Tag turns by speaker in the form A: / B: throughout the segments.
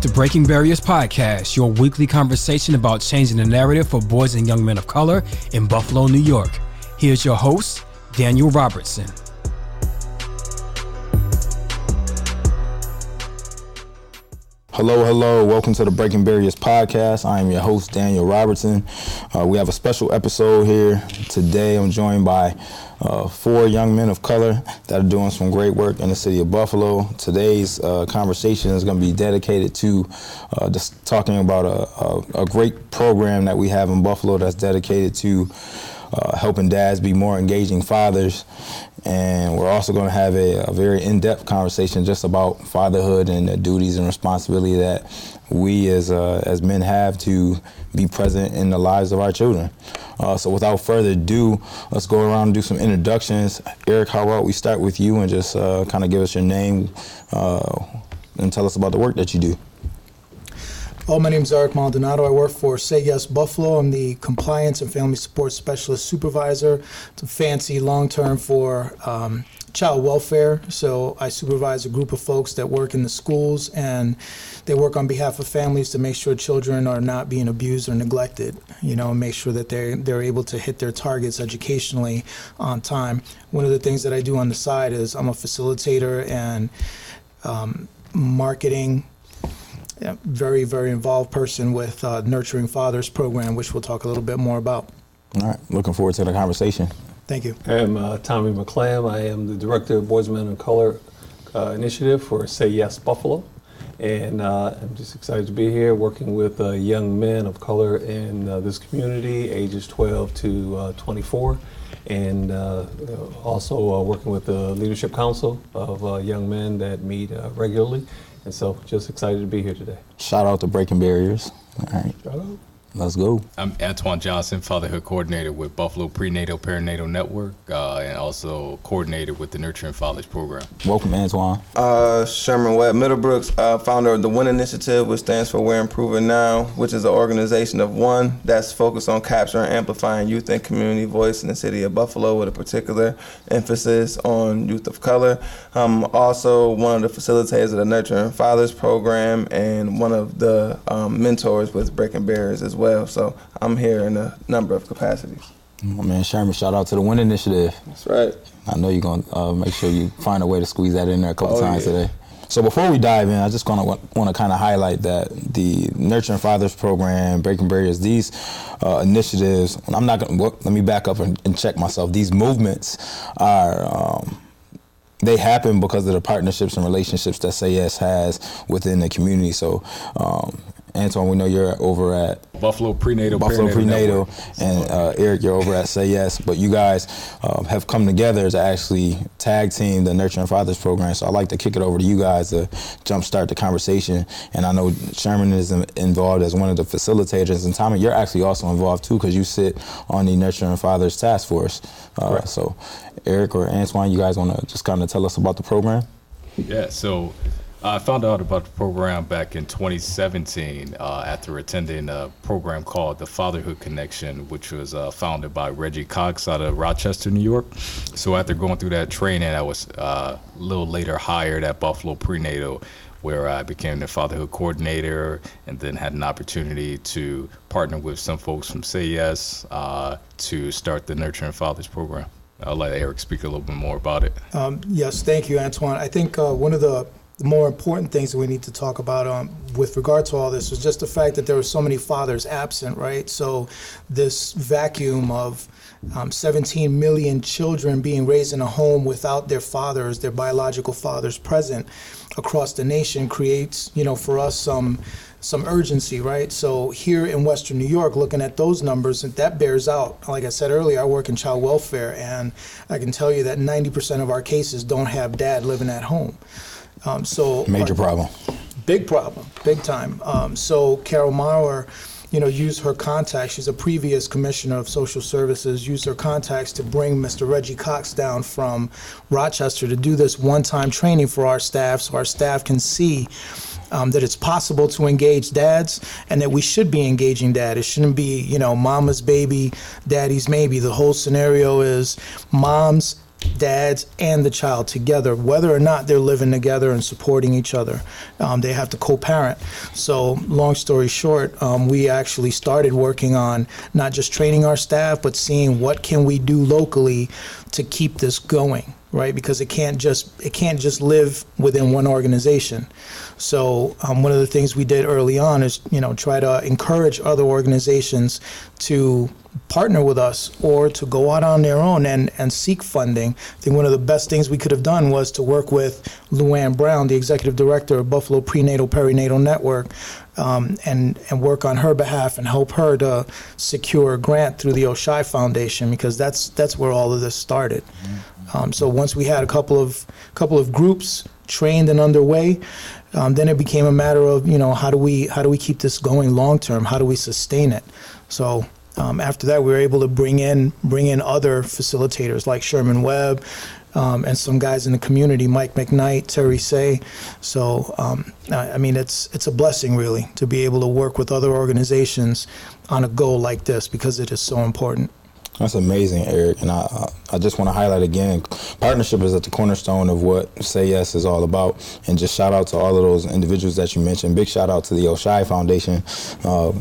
A: The Breaking Barriers Podcast, your weekly conversation about changing the narrative for boys and young men of color in Buffalo, New York. Here's your host, Daniel Robertson.
B: Hello, hello. Welcome to the Breaking Barriers podcast. I am your host, Daniel Robertson. Uh, we have a special episode here today. I'm joined by uh, four young men of color that are doing some great work in the city of Buffalo. Today's uh, conversation is going to be dedicated to uh, just talking about a, a, a, great program that we have in Buffalo that's dedicated to uh, helping dads be more engaging fathers. And we're also going to have a, a very in depth conversation just about fatherhood and the duties and responsibility that we as, uh, as men have to be present in the lives of our children. Uh, so without further ado, let's go around and do some introductions. Eric, how about we start with you and just uh, kind of give us your name uh, and tell us about the work that you do.
C: Well, my name is Eric Maldonado. I work for Say Yes Buffalo. I'm the Compliance and Family Support Specialist Supervisor. It's a fancy long term for um, child welfare. So I supervise a group of folks that work in the schools and they work on behalf of families to make sure children are not being abused or neglected, you know, and make sure that they're, they're able to hit their targets educationally on time. One of the things that I do on the side is I'm a facilitator and um, marketing yeah, very, very involved person with uh, Nurturing Fathers program, which we'll talk a little bit more about.
B: All right, looking forward to the conversation.
C: Thank you.
D: I'm uh, Tommy McClam. I am the director of Boys and Men of Color uh, Initiative for Say Yes Buffalo. And uh, I'm just excited to be here working with uh, young men of color in uh, this community, ages 12 to uh, 24. And also working with the Leadership Council of young men that meet regularly. And so just excited to be here today.
B: Shout out to Breaking Barriers. All right. Shout out. Let's go.
E: I'm Antoine Johnson, fatherhood coordinator with Buffalo Prenatal Perinatal Network, uh, and also coordinator with the Nurturing Fathers program.
B: Welcome, Antoine.
F: Uh, Sherman Webb Middlebrooks, uh, founder of the Win Initiative, which stands for We're Improving Now, which is an organization of one that's focused on capturing and amplifying youth and community voice in the city of Buffalo with a particular emphasis on youth of color. I'm also one of the facilitators of the Nurturing Fathers program and one of the um, mentors with Breaking Barriers as well well. So I'm here in a number of capacities.
B: Oh, man, Sherman, shout out to the Win Initiative.
F: That's right.
B: I know you're going to uh, make sure you find a way to squeeze that in there a couple oh, times yeah. today. So before we dive in, I just gonna want to kind of highlight that the Nurturing Fathers program, Breaking Barriers, these uh, initiatives. I'm not gonna. Well, let me back up and, and, check myself. These movements are. Um, they happen because of the partnerships and relationships that Say Yes has within the community. So um, Antoine, we know you're over at
E: Buffalo Prenatal,
B: Buffalo Prenatal, and uh, Eric, you're over at Say Yes. But you guys uh, have come together to actually tag team the Nurturing Fathers program. So I'd like to kick it over to you guys to jumpstart the conversation. And I know Sherman is involved as one of the facilitators, and Tommy, you're actually also involved too because you sit on the Nurturing Fathers Task Force. Uh, right. So, Eric or Antoine, you guys want to just kind of tell us about the program?
E: Yeah. So. I found out about the program back in 2017 uh, after attending a program called the Fatherhood Connection, which was uh, founded by Reggie Cox out of Rochester, New York. So after going through that training, I was uh, a little later hired at Buffalo Prenatal, where I became the fatherhood coordinator and then had an opportunity to partner with some folks from Say Yes uh, to start the Nurturing Fathers program. I'll let Eric speak a little bit more about it.
C: Um, yes, thank you, Antoine. I think uh, one of the the more important things that we need to talk about um, with regard to all this was just the fact that there were so many fathers absent, right? So this vacuum of um, 17 million children being raised in a home without their fathers, their biological fathers present across the nation creates, you know, for us some some urgency, right? So here in Western New York, looking at those numbers, that bears out. Like I said earlier, I work in child welfare, and I can tell you that 90% of our cases don't have dad living at home.
B: Um, so major problem.
C: Big problem, big time. Um, so Carol Maurer, you know, used her contacts. She's a previous commissioner of social services. Used her contacts to bring Mr. Reggie Cox down from Rochester to do this one-time training for our staff, so our staff can see. Um, that it's possible to engage dads and that we should be engaging dad. It shouldn't be, you know, mama's baby, daddy's maybe. The whole scenario is mom's dads and the child together, whether or not they're living together and supporting each other. Um, they have to co-parent. So, long story short, um, we actually started working on not just training our staff, but seeing what can we do locally to keep this going right because it can't just it can't just live within one organization so um, one of the things we did early on is you know try to encourage other organizations to partner with us or to go out on their own and, and seek funding. I think one of the best things we could have done was to work with Luann Brown, the executive director of Buffalo Prenatal Perinatal Network, um, and, and work on her behalf and help her to secure a grant through the Oishei Foundation because that's, that's where all of this started. Um, so once we had a couple of, couple of groups trained and underway, um, then it became a matter of you know how do we how do we keep this going long term? How do we sustain it? So um, after that, we were able to bring in bring in other facilitators like Sherman Webb um, and some guys in the community, Mike McKnight, Terry Say. So um, I, I mean, it's it's a blessing really to be able to work with other organizations on a goal like this because it is so important.
B: That's amazing, Eric. And I, I just want to highlight again, partnership is at the cornerstone of what Say Yes is all about. And just shout out to all of those individuals that you mentioned. Big shout out to the Oishei Foundation. Uh,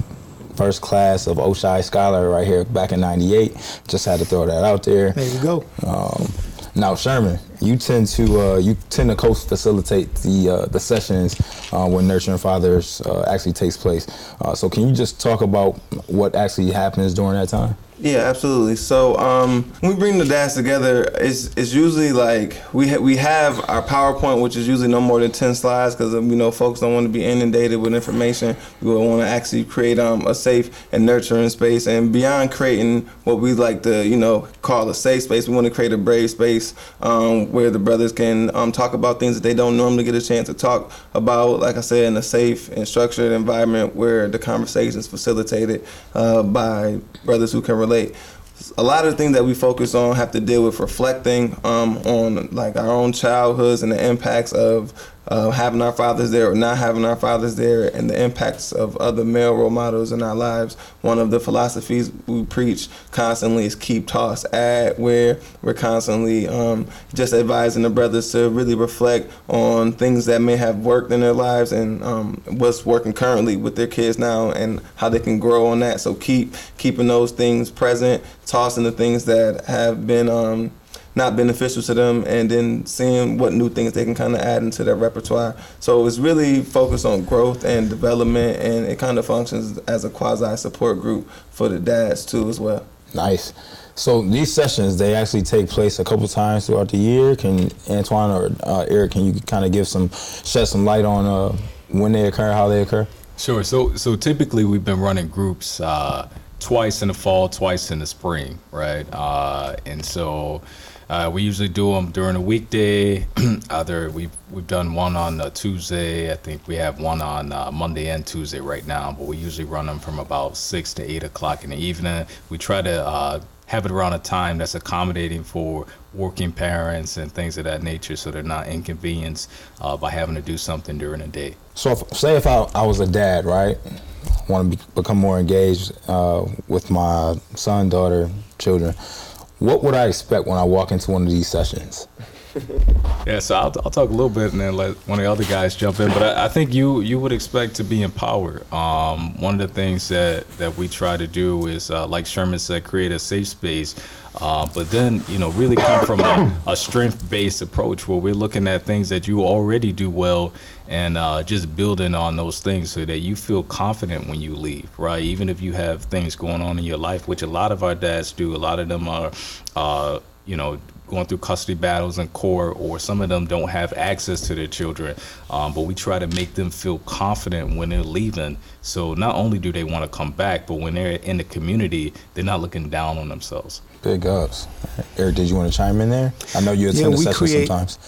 B: first class of Oishei Scholar right here back in 98. Just had to throw that out there.
C: There you go.
B: Um, now, Sherman, you tend to uh, you tend to co-facilitate the uh, the sessions uh, when nurturing fathers uh, actually takes place. Uh, so, can you just talk about what actually happens during that time?
F: Yeah, absolutely. So um, when we bring the dads together, it's it's usually like we ha- we have our PowerPoint, which is usually no more than ten slides, because you know folks don't want to be inundated with information. We want to actually create um, a safe and nurturing space, and beyond creating what we like to you know call a safe space, we want to create a brave space um, where the brothers can um, talk about things that they don't normally get a chance to talk about. Like I said, in a safe and structured environment where the conversation is facilitated uh, by brothers who can relate relate. A lot of the things that we focus on have to deal with reflecting um, on like our own childhoods and the impacts of uh, having our fathers there or not having our fathers there and the impacts of other male role models in our lives. One of the philosophies we preach constantly is keep toss add where we're constantly um, just advising the brothers to really reflect on things that may have worked in their lives and um, what's working currently with their kids now and how they can grow on that. So keep keeping those things present, tossing the things that have been um, not beneficial to them and then seeing what new things they can kind of add into their repertoire. So it's really focused on growth and development and it kind of functions as a quasi support group for the dads too as well.
B: Nice. So these sessions they actually take place a couple times throughout the year. Can Antoine or uh, Eric, can you kind of give some shed some light on uh, when they occur, how they occur?
E: Sure. So so typically we've been running groups uh, twice in the fall, twice in the spring, right? Uh, and so uh, we usually do them during a weekday. Either we've we've done one on Tuesday. I think we have one on uh, Monday and Tuesday right now. But we usually run them from about six to eight o'clock in the evening. We try to uh, have it around a time that's accommodating for working parents and things of that nature, so they're not inconvenienced uh, by having to do something during the day.
B: So, if, say if I, I was a dad, right, want to be, become more engaged uh, with my son, daughter, children what would I expect when I walk into one of these sessions?
E: yeah, so I'll, I'll talk a little bit and then let one of the other guys jump in. But I, I think you you would expect to be empowered. Um, one of the things that, that we try to do is, uh, like Sherman said, create a safe space uh, but then, you know, really come from a, a strength based approach where we're looking at things that you already do well and uh, just building on those things so that you feel confident when you leave, right? Even if you have things going on in your life, which a lot of our dads do, a lot of them are, uh, you know, going through custody battles in court, or some of them don't have access to their children. Um, but we try to make them feel confident when they're leaving. So not only do they want to come back, but when they're in the community, they're not looking down on themselves.
B: Big ups. Eric, did you want to chime in there? I know you attend yeah, the create, sometimes.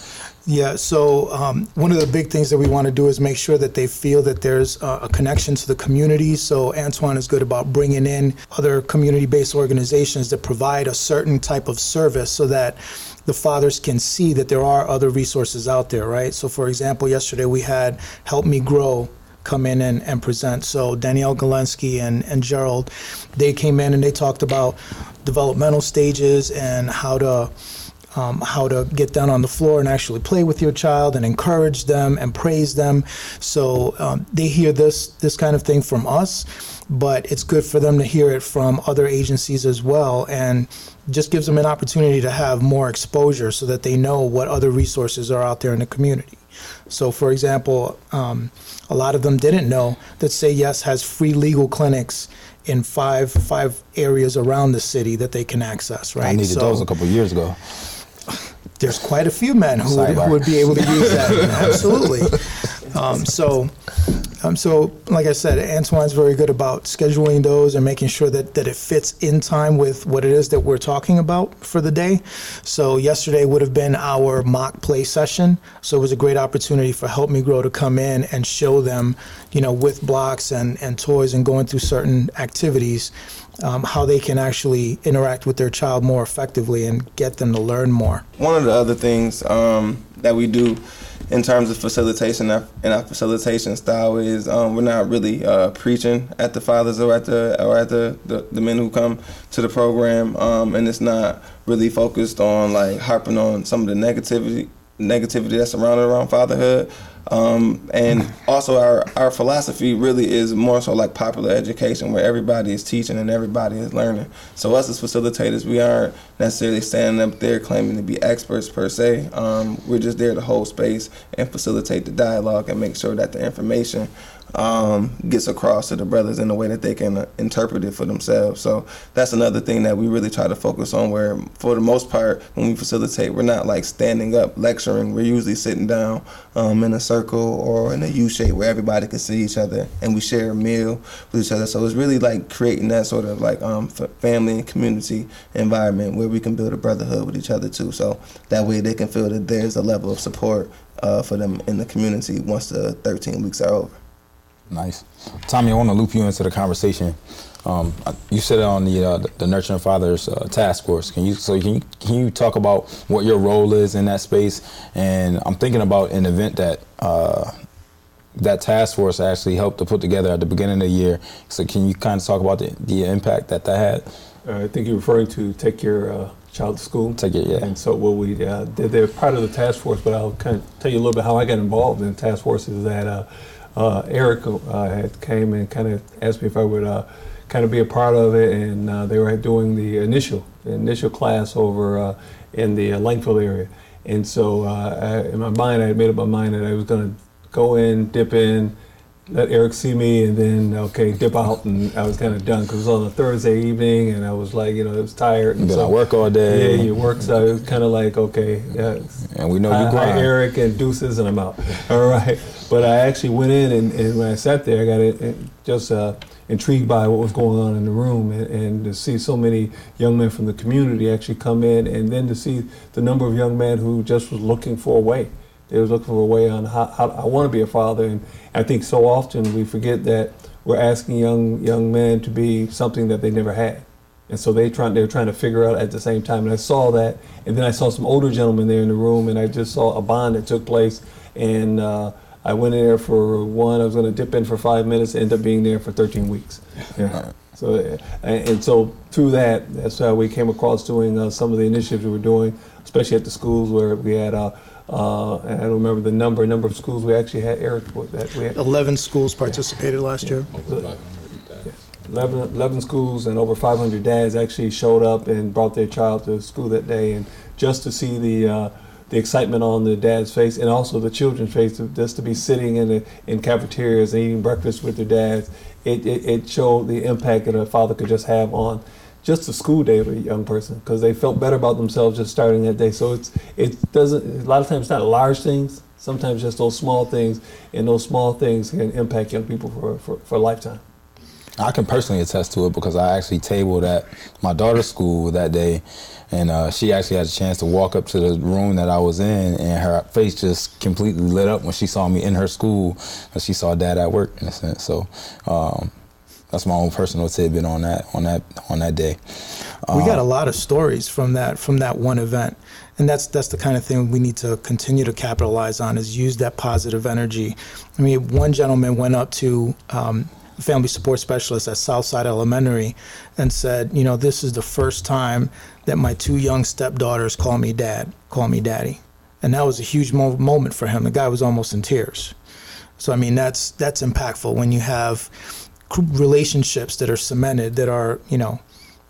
C: Yeah, so um, one of the big things that we want to do is make sure that they feel that there's a connection to the community. So Antoine is good about bringing in other community-based organizations that provide a certain type of service so that the fathers can see that there are other resources out there, right? So for example, yesterday we had Help Me Grow come in and, and present. So Danielle Galensky and, and Gerald, they came in and they talked about developmental stages and how to um, how to get down on the floor and actually play with your child and encourage them and praise them. So um, they hear this this kind of thing from us, but it's good for them to hear it from other agencies as well, and just gives them an opportunity to have more exposure so that they know what other resources are out there in the community. So, for example, um, a lot of them didn't know that Say Yes has free legal clinics in five five areas around the city that they can access. Right.
B: I needed
C: So-
B: those a couple years ago.
C: there's quite a few men who would, who would be able to use that. Absolutely. Um, so, um, so like I said, Antoine's very good about scheduling those and making sure that, that it fits in time with what it is that we're talking about for the day. So yesterday would have been our mock play session. So it was a great opportunity for Help Me Grow to come in and show them, you know, with blocks and, and toys and going through certain activities, um, how they can actually interact with their child more effectively and get them to learn more.
F: One of the other things um, that we do in terms of facilitation and our facilitation style is um, we're not really uh, preaching at the fathers or at the or at the, the, the men who come to the program, um, and it's not really focused on like harping on some of the negativity negativity that's surrounded around fatherhood. Um, and also our, our philosophy really is more so like popular education where everybody is teaching and everybody is learning. So us as facilitators, we aren't necessarily standing up there claiming to be experts per se. Um, we're just there to hold space and facilitate the dialogue and make sure that the information um, gets across to the brothers in a way that they can interpret it for themselves. So that's another thing that we really try to focus on. Where for the most part, when we facilitate, we're not like standing up lecturing. We're usually sitting down um, in a circle or in a U shape where everybody can see each other and we share a meal with each other. So it's really like creating that sort of like um, family and community environment where we can build a brotherhood with each other too. So that way they can feel that there's a level of support uh, for them in the community once the 13 weeks are over.
B: Nice, Tommy. I want to loop you into the conversation. Um, you sit on the uh, the Nurturing Fathers uh, task force. Can you so can you can you talk about what your role is in that space? And I'm thinking about an event that uh, that task force actually helped to put together at the beginning of the year. So can you kind of talk about the, the impact that that had?
D: Uh, I think you're referring to take your uh, child to school.
B: Take it, yeah.
D: And so what we uh, did, they're part of the task force, but I'll kind of tell you a little bit how I got involved in the task force is that uh, Eric uh, had came and kind of asked me if I would uh, kind of be a part of it, and uh, they were doing the initial the initial class over uh, in the uh, Langfield area. And so I, in my mind, I had made up my mind that I was going to go in, dip in, let Eric see me, and then okay, dip out, and I was kind of done because it was on a Thursday evening, and I was like, you know, I was tired. And
B: Been
D: so,
B: at work all day.
D: Yeah, you work, so it was kind of like okay, yeah,
B: And we know you
D: hi,
B: grind.
D: Eric and deuces, and I'm out. All right, but I actually went in, and, and when I sat there, I got it, it just uh, intrigued by what was going on in the room, and, and to see so many young men from the community actually come in, and then to see the number of young men who just was looking for a way. They was looking for a way on how, how I want to be a father, and I think so often we forget that we're asking young young men to be something that they never had, and so they trying they're trying to figure out at the same time. And I saw that, and then I saw some older gentlemen there in the room, and I just saw a bond that took place, and uh, I went in there for one. I was going to dip in for five minutes, end up being there for 13 weeks. Yeah. So uh, and, so through that, that's how we came across doing uh, some of the initiatives we were doing, especially at the schools where we had. Uh, uh, and I don't remember the number number of schools we actually had. Eric, that we had
C: 11 schools participated last year.
D: 11, 11 schools and over 500 dads actually showed up and brought their child to school that day, and just to see the uh, the excitement on the dad's face and also the children's face, just to be sitting in the in cafeterias and eating breakfast with their dads, it, it, it showed the impact that a father could just have on just a school day of a young person because they felt better about themselves just starting that day. So it's it doesn't a lot of times it's not large things. Sometimes just those small things, and those small things can impact young people for, for, for a lifetime.
B: I can personally attest to it because I actually tabled at my daughter's school that day, and uh, she actually had a chance to walk up to the room that I was in, and her face just completely lit up when she saw me in her school, and she saw dad at work in a sense. So um, that's my own personal tidbit on that on that on that day.
C: we got a lot of stories from that from that one event and that's that's the kind of thing we need to continue to capitalize on is use that positive energy i mean one gentleman went up to um, family support specialist at Southside Elementary, and said, you know, this is the first time that my two young stepdaughters call me dad, call me daddy, and that was a huge mo- moment for him. The guy was almost in tears. So I mean, that's that's impactful when you have relationships that are cemented, that are you know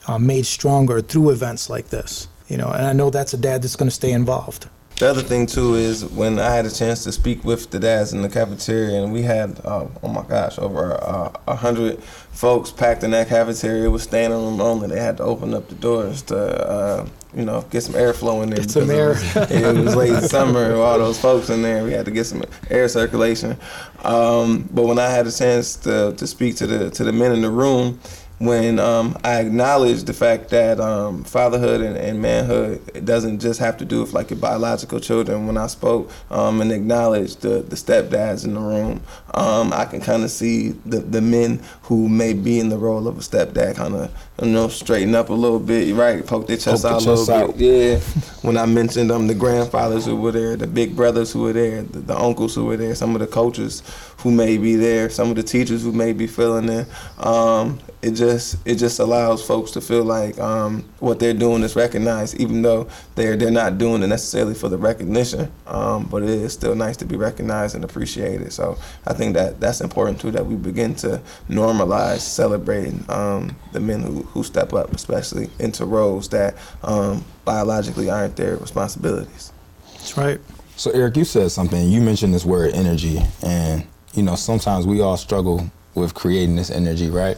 C: uh, made stronger through events like this. You know, and I know that's a dad that's going to stay involved.
F: The other thing too is when I had a chance to speak with the dads in the cafeteria, and we had uh, oh my gosh, over uh, a uh, hundred folks packed in that cafeteria. It was standing room only. They had to open up the doors to uh, you know get some airflow in there.
C: Get some air.
F: It was, late summer, all those folks in there. We had to get some air circulation. Um, but when I had a chance to to speak to the to the men in the room when um, I acknowledge the fact that um, fatherhood and, and, manhood it doesn't just have to do with like your biological children. When I spoke um, and acknowledged the, the stepdads in the room, um, I can kind of see the, the men who may be in the role of a stepdad kind of you know straighten up a little bit, right? Poke their chest
B: Poke
F: out
B: a
F: little
B: out.
F: bit. Yeah. when I mentioned um, the grandfathers who were there, the big brothers who were there, the, the uncles who were there, some of the coaches who may be there, some of the teachers who may be feeling it. Um, it just it just allows folks to feel like um, what they're doing is recognized, even though they're they're not doing it necessarily for the recognition. Um, but it is still nice to be recognized and appreciated. So I think that that's important too that we begin to normalize celebrating um, the men who, who step up, especially into roles that um, biologically aren't their responsibilities.
C: That's right.
B: So Eric, you said something. You mentioned this word energy, and you know sometimes we all struggle with creating this energy, right?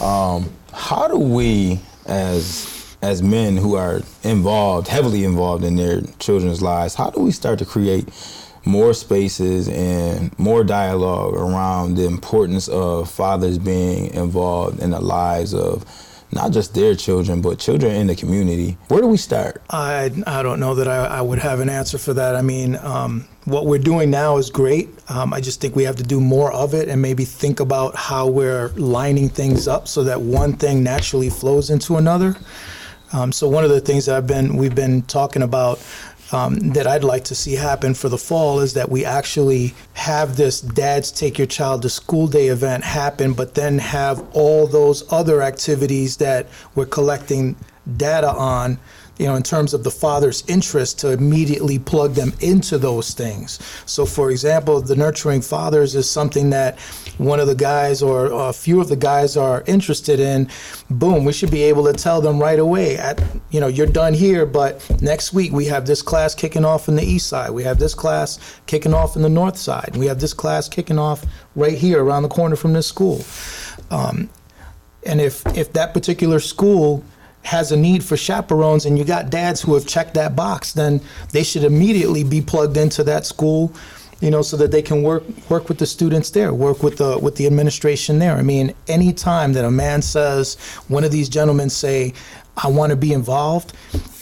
B: Um, how do we, as as men who are involved, heavily involved in their children's lives, how do we start to create more spaces and more dialogue around the importance of fathers being involved in the lives of not just their children, but children in the community. Where do we start?
C: I, I don't know that I, I would have an answer for that. I mean, um, what we're doing now is great. Um, I just think we have to do more of it and maybe think about how we're lining things up so that one thing naturally flows into another. Um, so one of the things that I've been we've been talking about um, that I'd like to see happen for the fall is that we actually have this Dads Take Your Child to School Day event happen, but then have all those other activities that we're collecting data on you know, in terms of the father's interest to immediately plug them into those things. So, for example, the nurturing fathers is something that one of the guys or a few of the guys are interested in. Boom, we should be able to tell them right away at, you know, you're done here, but next week we have this class kicking off in the east side. We have this class kicking off in the north side. We have this class kicking off right here around the corner from this school. Um, and if, if that particular school has a need for chaperones and you got dads who have checked that box, then they should immediately be plugged into that school, you know, so that they can work work with the students there, work with the with the administration there. I mean, any time that a man says, one of these gentlemen say, I want to be involved,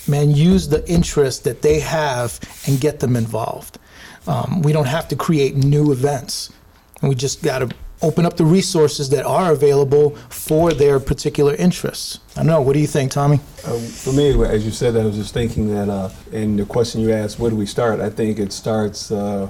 C: man, use the interest that they have and get them involved. Um, we don't have to create new events. And we just got to open up the resources that are available for their particular interests. I don't know. What do you think, Tommy?
D: Uh, for me, as you said, I was just thinking that uh, in the question you asked, where do we start? I think it starts uh,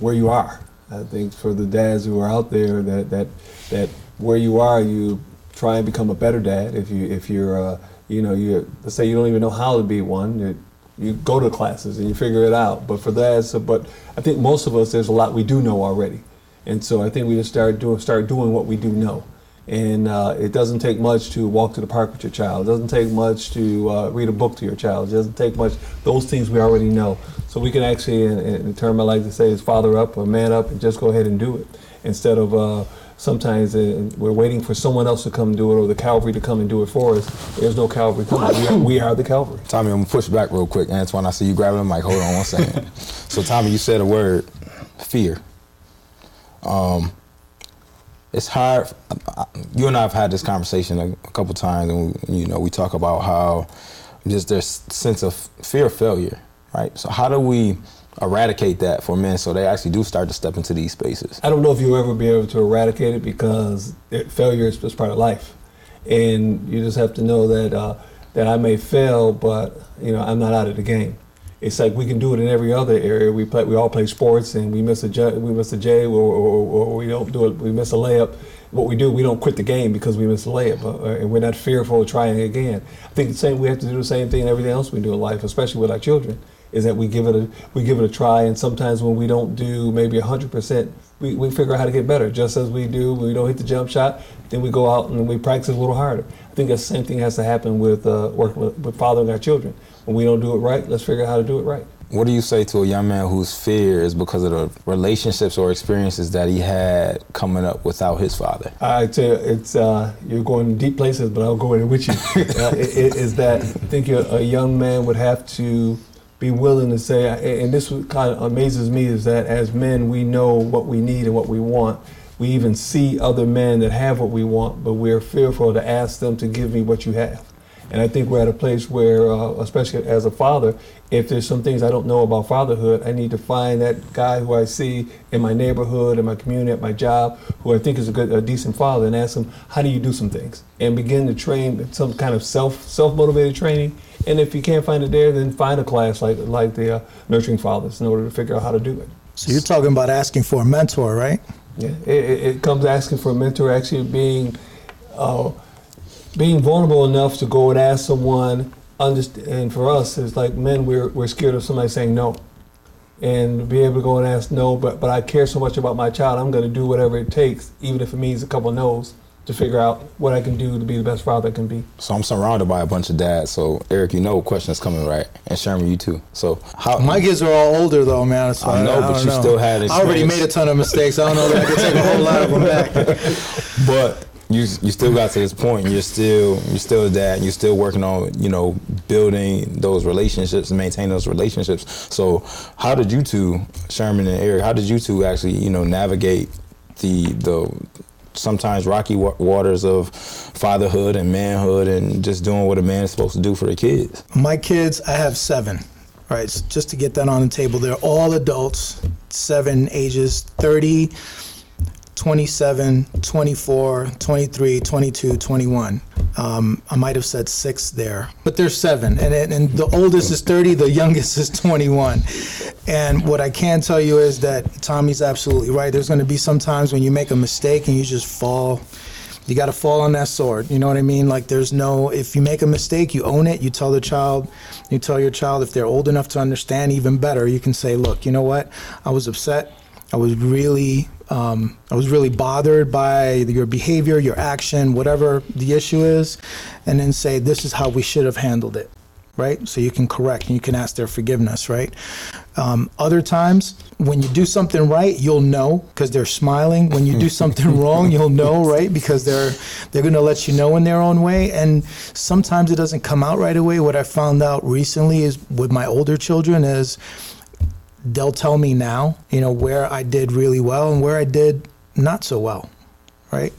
D: where you are. I think for the dads who are out there, that that that where you are, you try and become a better dad. If you if you're uh, you know you let's say you don't even know how to be one. You, you go to classes and you figure it out. But for that, so, but I think most of us, there's a lot we do know already. And so I think we just start doing start doing what we do know. And uh, it doesn't take much to walk to the park with your child. It doesn't take much to uh, read a book to your child. It doesn't take much. Those things we already know. So we can actually, in, in the term I like to say is father up or man up and just go ahead and do it. Instead of uh, sometimes uh, we're waiting for someone else to come do it or the Calvary to come and do it for us. There's no Calvary coming. We are, we are the Calvary.
B: Tommy, I'm going to push back real quick. Antoine, I see you grabbing the mic. Hold on one second. so, Tommy, you said a word fear. Um, it's hard. You and I have had this conversation a, a couple times, and we, you know we talk about how just their sense of fear of failure, right? So how do we eradicate that for men so they actually do start to step into these spaces?
D: I don't know if you'll ever be able to eradicate it because it, failure is just part of life, and you just have to know that uh, that I may fail, but you know I'm not out of the game it's like we can do it in every other area. We play, we all play sports, and we miss a J, we miss a J, or, or, or we don't do it. We miss a layup. what we do, we don't quit the game because we miss a layup, uh, and we're not fearful of trying again. I think the same we have to do the same thing in everything else we do in life, especially with our children. Is that we give it a we give it a try, and sometimes when we don't do maybe hundred percent, we, we figure out how to get better. Just as we do when we don't hit the jump shot, then we go out and we practice a little harder. I think the same thing has to happen with uh, working with, with fathering our children. When we don't do it right, let's figure out how to do it right.
B: What do you say to a young man whose fear is because of the relationships or experiences that he had coming up without his father?
D: I tell you, it's uh, you're going deep places, but I'll go in with you. uh, it, it, is that I think a, a young man would have to be willing to say, and this kind of amazes me, is that as men we know what we need and what we want. We even see other men that have what we want, but we're fearful to ask them to give me what you have. And I think we're at a place where, uh, especially as a father, if there's some things I don't know about fatherhood, I need to find that guy who I see in my neighborhood, in my community, at my job, who I think is a good, a decent father, and ask him, how do you do some things? And begin to train some kind of self self motivated training. And if you can't find it there, then find a class like like the uh, Nurturing Fathers in order to figure out how to do it.
C: So you're talking about asking for a mentor, right?
D: Yeah, it, it comes asking for a mentor, actually being. Uh, being vulnerable enough to go and ask someone and for us it's like men we're, we're scared of somebody saying no and be able to go and ask no but but i care so much about my child i'm going to do whatever it takes even if it means a couple of no's to figure out what i can do to be the best father i can be
B: so i'm surrounded by a bunch of dads so eric you know questions coming right and sherman you too so
C: how my kids are all older though man so
B: i know I, I but you know. still had
C: experience. i already made a ton of mistakes i don't know that i can take a whole lot of them back
B: but you you still got to this point. You're still you're still that. You're still working on you know building those relationships and maintain those relationships. So how did you two, Sherman and Eric, how did you two actually you know navigate the the sometimes rocky waters of fatherhood and manhood and just doing what a man is supposed to do for the kids?
C: My kids, I have seven. Right, so just to get that on the table, they're all adults, seven ages, 30, 27, 24, 23, 22, 21. Um, I might have said six there, but there's seven. And, and the oldest is 30, the youngest is 21. And what I can tell you is that Tommy's absolutely right. There's going to be some times when you make a mistake and you just fall. You got to fall on that sword. You know what I mean? Like, there's no, if you make a mistake, you own it. You tell the child, you tell your child if they're old enough to understand, even better, you can say, look, you know what? I was upset. I was really um, I was really bothered by your behavior, your action, whatever the issue is, and then say, this is how we should have handled it, right? So you can correct and you can ask their forgiveness, right? Um, other times, when you do something right, you'll know because they're smiling. When you do something wrong, you'll know, right? Because they're they're going to let you know in their own way. And sometimes it doesn't come out right away. What I found out recently is with my older children is they'll tell me now, you know, where I did really well and where I did not so well, right?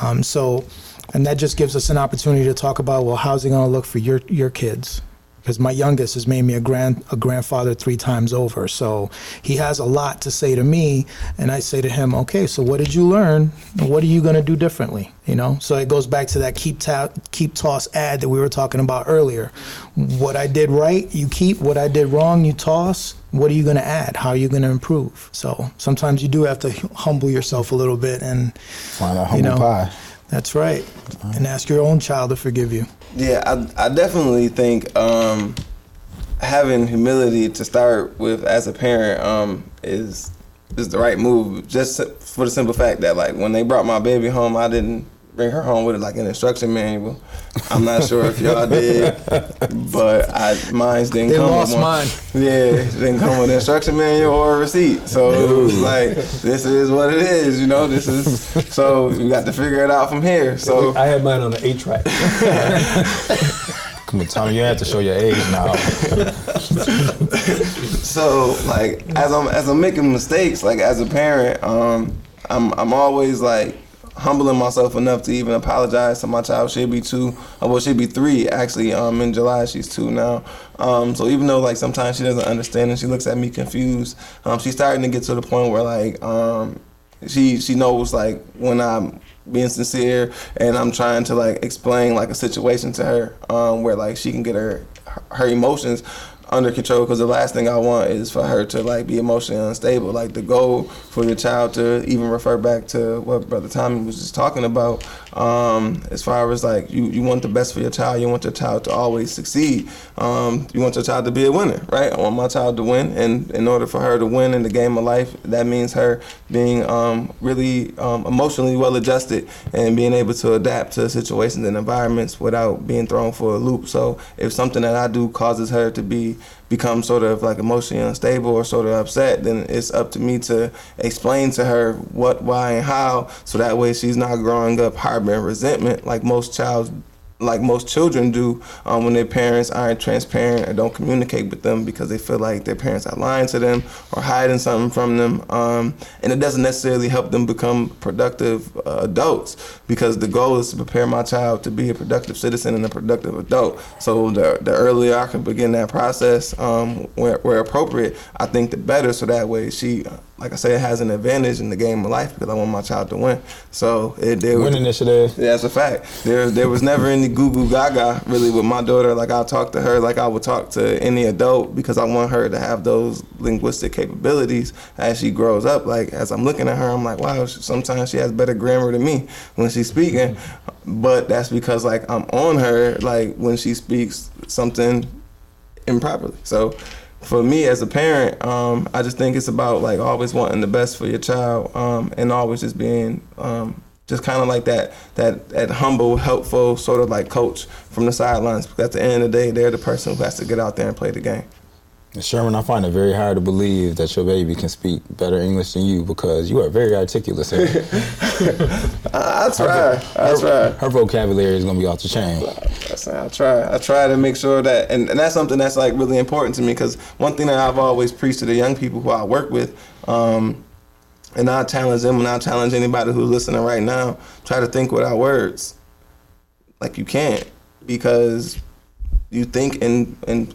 C: Um, so, and that just gives us an opportunity to talk about, well, how's it going to look for your your kids? because my youngest has made me a grand a grandfather three times over. So he has a lot to say to me, and I say to him, "Okay, so what did you learn? What are you going to do differently?" You know. So it goes back to that keep ta- keep toss add that we were talking about earlier. What I did right, you keep. What I did wrong, you toss. What are you going to add? How are you going to improve? So sometimes you do have to humble yourself a little bit and
B: find a humble you know, pie.
C: That's right, and ask your own child to forgive you.
F: Yeah, I, I definitely think um, having humility to start with as a parent um, is is the right move. Just for the simple fact that like when they brought my baby home, I didn't bring her home with it like an instruction manual. I'm not sure if y'all did, but I mine's didn't
C: they
F: come
C: lost
F: with
C: mine.
F: Yeah, didn't come with an instruction manual or a receipt. So it was like this is what it is, you know. This is so you got to figure it out from here. So
D: I had mine on the eight track.
B: Come on, Tommy, you have to show your age now.
F: so like as I'm as I'm making mistakes, like as a parent, um, I'm I'm always like humbling myself enough to even apologize to my child. She'll be two, uh, well, she'll be three actually. Um, in July she's two now. Um, so even though like sometimes she doesn't understand and she looks at me confused, um, she's starting to get to the point where like um, she she knows like when I'm being sincere and I'm trying to like explain like a situation to her um, where like she can get her her emotions under control because the last thing I want is for her to like be emotionally unstable. Like the goal for your child to even refer back to what Brother Tommy was just talking about, um, as far as like you, you want the best for your child, you want your child to always succeed. Um, you want your child to be a winner, right? I want my child to win, and in order for her to win in the game of life, that means her being um, really um, emotionally well adjusted and being able to adapt to situations and environments without being thrown for a loop. So if something that I do causes her to be become sort of like emotionally unstable or sort of upset, then it's up to me to explain to her what, why, and how, so that way she's not growing up harboring resentment like most child like most children do um, when their parents aren't transparent or don't communicate with them because they feel like their parents are lying to them or hiding something from them. Um, and it doesn't necessarily help them become productive uh, adults because the goal is to prepare my child to be a productive citizen and a productive adult. So the, the earlier I can begin that process um, where, where appropriate, I think the better. So that way she like I said, it has an advantage in the game of life because I want my child to win. So it there
B: win initiative.
F: Yeah, that's a fact. There there was never any goo goo gaga really with my daughter. Like I talk to her like I would talk to any adult because I want her to have those linguistic capabilities as she grows up. Like as I'm looking at her, I'm like, wow. Sometimes she has better grammar than me when she's speaking, but that's because like I'm on her like when she speaks something improperly. So for me as a parent, um, I just think it's about like always wanting the best for your child um, and always just being um, just kind of like that, that that humble, helpful sort of like coach from the sidelines. Because at the end of the day, they're the person who has to get out there and play the game.
B: Sherman, I find it very hard to believe that your baby can speak better English than you because you are very articulate.
F: I, I try. I try.
B: Her vocabulary is gonna be off the chain.
F: I, I try. I try to make sure that, and, and that's something that's like really important to me because one thing that I've always preached to the young people who I work with, um, and I challenge them, and I challenge anybody who's listening right now, try to think without words. Like you can't because you think in in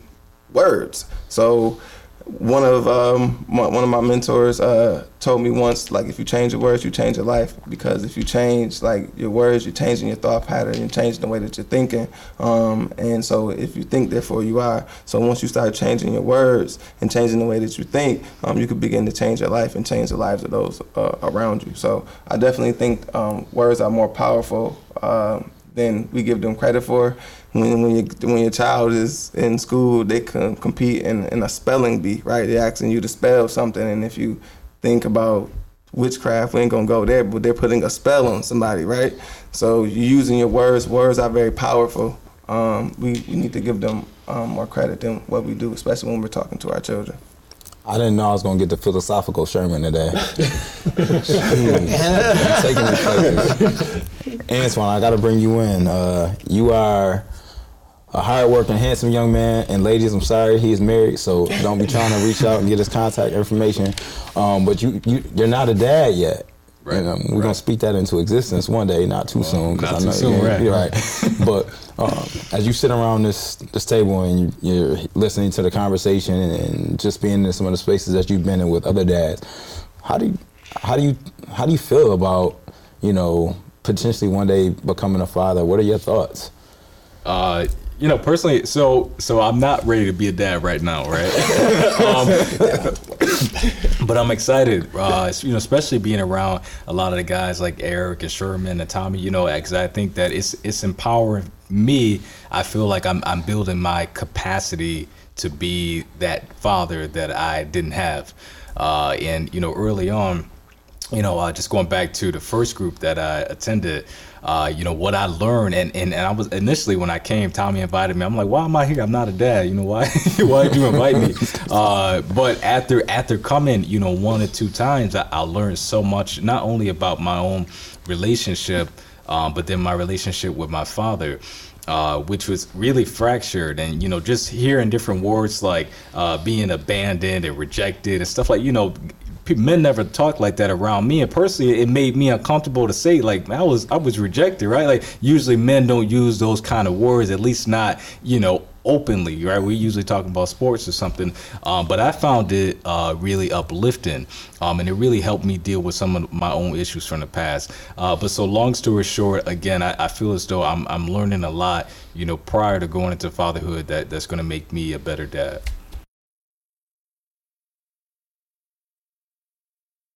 F: words. So one of um, one of my mentors uh, told me once, like if you change your words, you change your life. Because if you change like your words, you're changing your thought pattern, you're changing the way that you're thinking. Um, and so if you think, therefore you are. So once you start changing your words and changing the way that you think, um, you could begin to change your life and change the lives of those uh, around you. So I definitely think um, words are more powerful uh, than we give them credit for when when, you, when your child is in school, they can compete in, in a spelling bee, right? They're asking you to spell something, and if you think about witchcraft, we ain't gonna go there, but they're putting a spell on somebody, right? So you're using your words. Words are very powerful. Um, we, we need to give them um, more credit than what we do, especially when we're talking to our children.
B: I didn't know I was gonna get the philosophical Sherman today. taking Antoine, I gotta bring you in. Uh, you are a hardworking, handsome young man. And ladies, I'm sorry he's married, so don't be trying to reach out and get his contact information. Um, but you, you, you're not a dad yet. Right. And, um, we're right. gonna speak that into existence one day, not too well, soon.
E: Not I know, too soon, right?
B: You're right. but um, as you sit around this this table and you, are listening to the conversation and just being in some of the spaces that you've been in with other dads, how do you how do you how do you feel about you know potentially one day becoming a father? What are your thoughts?
E: Uh, you know, personally, so so I'm not ready to be a dad right now, right? um, but I'm excited, uh, you know, especially being around a lot of the guys like Eric and Sherman and Tommy, you know, because I think that it's it's empowering me. I feel like I'm I'm building my capacity to be that father that I didn't have, uh, and you know, early on you know, uh, just going back to the first group that I attended, uh, you know, what I learned, and, and, and I was initially when I came, Tommy invited me. I'm like, why am I here? I'm not a dad. You know, why why did you invite me? Uh, but after after coming, you know, one or two times, I, I learned so much, not only about my own relationship, um, but then my relationship with my father. Uh, which was really fractured and you know just hearing different words like uh, being abandoned and rejected and stuff like you know men never talk like that around me and personally it made me uncomfortable to say like i was i was rejected right like usually men don't use those kind of words at least not you know openly, right? We usually talk about sports or something, um, but I found it uh, really uplifting, um, and it really helped me deal with some of my own issues from the past. Uh, but so, long story short, again, I, I, feel as though I'm, I'm learning a lot, you know, prior to going into fatherhood that that's going to make me a better dad.